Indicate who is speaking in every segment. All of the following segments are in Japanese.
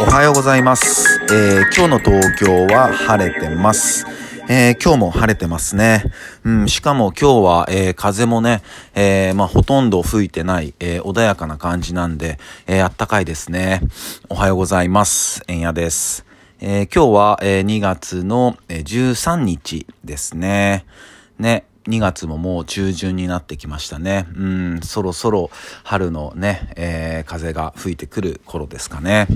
Speaker 1: おはようございます。えー今日の東京は晴れてます。えー今日も晴れてますね。うん、しかも今日は、えー風もね、えーまあ、ほとんど吹いてない、え穏やかな感じなんで、えあったかいですね。おはようございます。えんやです。え今日は、え2月のえ13日ですね。ね。2月ももう中旬になってきましたね。うん、そろそろ春のね、えー風が吹いてくる頃ですかね。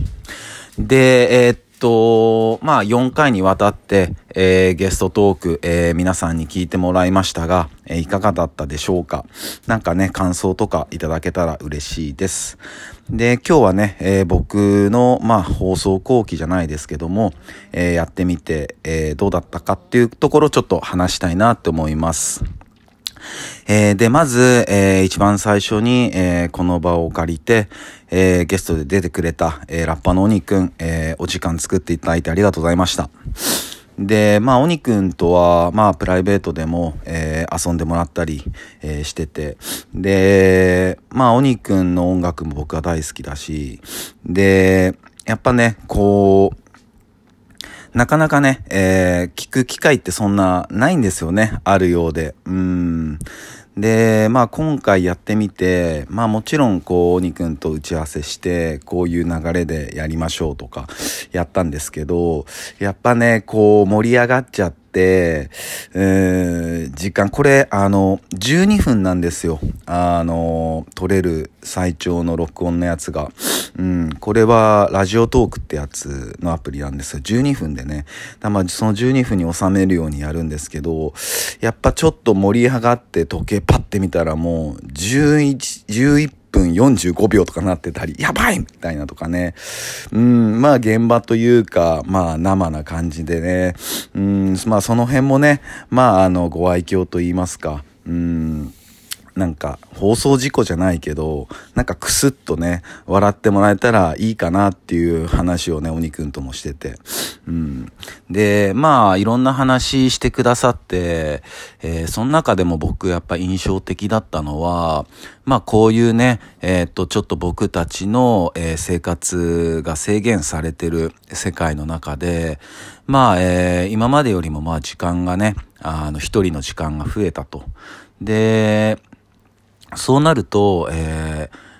Speaker 1: で、えーっと、まあ4回にわたって、えーゲストトーク、えー皆さんに聞いてもらいましたが、えーいかがだったでしょうかなんかね、感想とかいただけたら嬉しいです。で、今日はね、えー僕の、まあ放送後期じゃないですけども、えーやってみて、えーどうだったかっていうところちょっと話したいなって思います。えーで、まず、えー一番最初に、えーこの場を借りて、えーゲストで出てくれた、えーラッパーの鬼くん、えーお時間作っていただいてありがとうございました。で、まあ、鬼くんとは、まあ、プライベートでも、えー遊んでもらったり、えーしてて、で、まあ、鬼くんの音楽も僕は大好きだし、で、やっぱね、こう、なかなかね、えー聞く機会ってそんなないんですよね。あるようで。うん。で、まあ今回やってみて、まあもちろんこう、鬼くんと打ち合わせして、こういう流れでやりましょうとか、やったんですけど、やっぱね、こう盛り上がっちゃって、えー時間、これ、あの、12分なんですよ。あの、撮れる最長の録音のやつが。うん、これはラジオトークってやつのアプリなんですよ。12分でね。だまあその12分に収めるようにやるんですけど、やっぱちょっと盛り上がって時計パッて見たらもう11、11分分45秒とかなってたり、やばいみたいなとかね。うん、まあ現場というか、まあ生な感じでね。うん、まあその辺もね、まああのご愛嬌と言いますか。うん、なんか放送事故じゃないけど、なんかクスッとね、笑ってもらえたらいいかなっていう話をね、鬼くんともしてて。うん。で、まあ、いろんな話してくださって、えーその中でも僕やっぱ印象的だったのは、まあこういうね、えーっと、ちょっと僕たちの、えー生活が制限されてる世界の中で、まあ、えー今までよりもまあ時間がね、あの、一人の時間が増えたと。で、そうなると、えー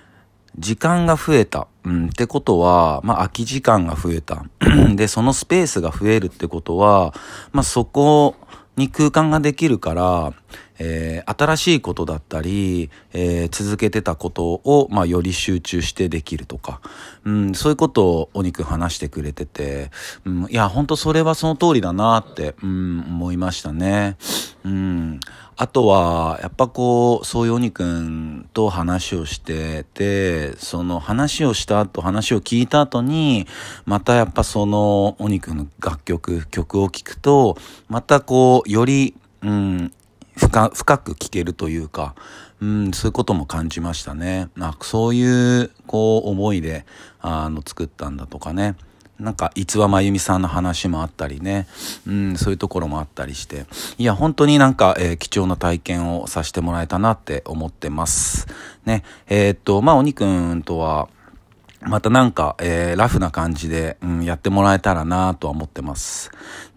Speaker 1: 時間が増えた。うん、ってことは、まあ、空き時間が増えた。で、そのスペースが増えるってことは、まあ、そこに空間ができるから、えー新しいことだったり、えー続けてたことを、まあ、より集中してできるとか、うん、そういうことをお肉話してくれてて、うん、いや、本当それはその通りだなって、うん、思いましたね。うん。あとは、やっぱこう、そういうおにくんと話をしてて、その話をした後、話を聞いた後に、またやっぱそのおにくんの楽曲、曲を聴くと、またこう、より、うん、深く聞けるというか、うん、そういうことも感じましたね。なんかそういう、こう、思いで、あの、作ったんだとかね。なんか、逸話真由美さんの話もあったりね。うん、そういうところもあったりして。いや、本当になんか、えー貴重な体験をさせてもらえたなって思ってます。ね。えーっと、まあ、おにくんとは、またなんか、えーラフな感じで、うん、やってもらえたらなとは思ってます。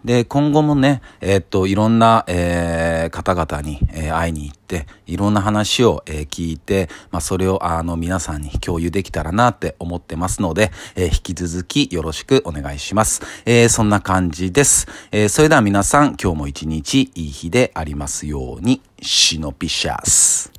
Speaker 1: で、今後もね、えーっと、いろんな、えー方々に、えー会いに行って、いろんな話を、えー聞いて、まあ、それを、あの、皆さんに共有できたらなって思ってますので、えー引き続きよろしくお願いします。えーそんな感じです。えーそれでは皆さん、今日も一日いい日でありますように、シノピシャス。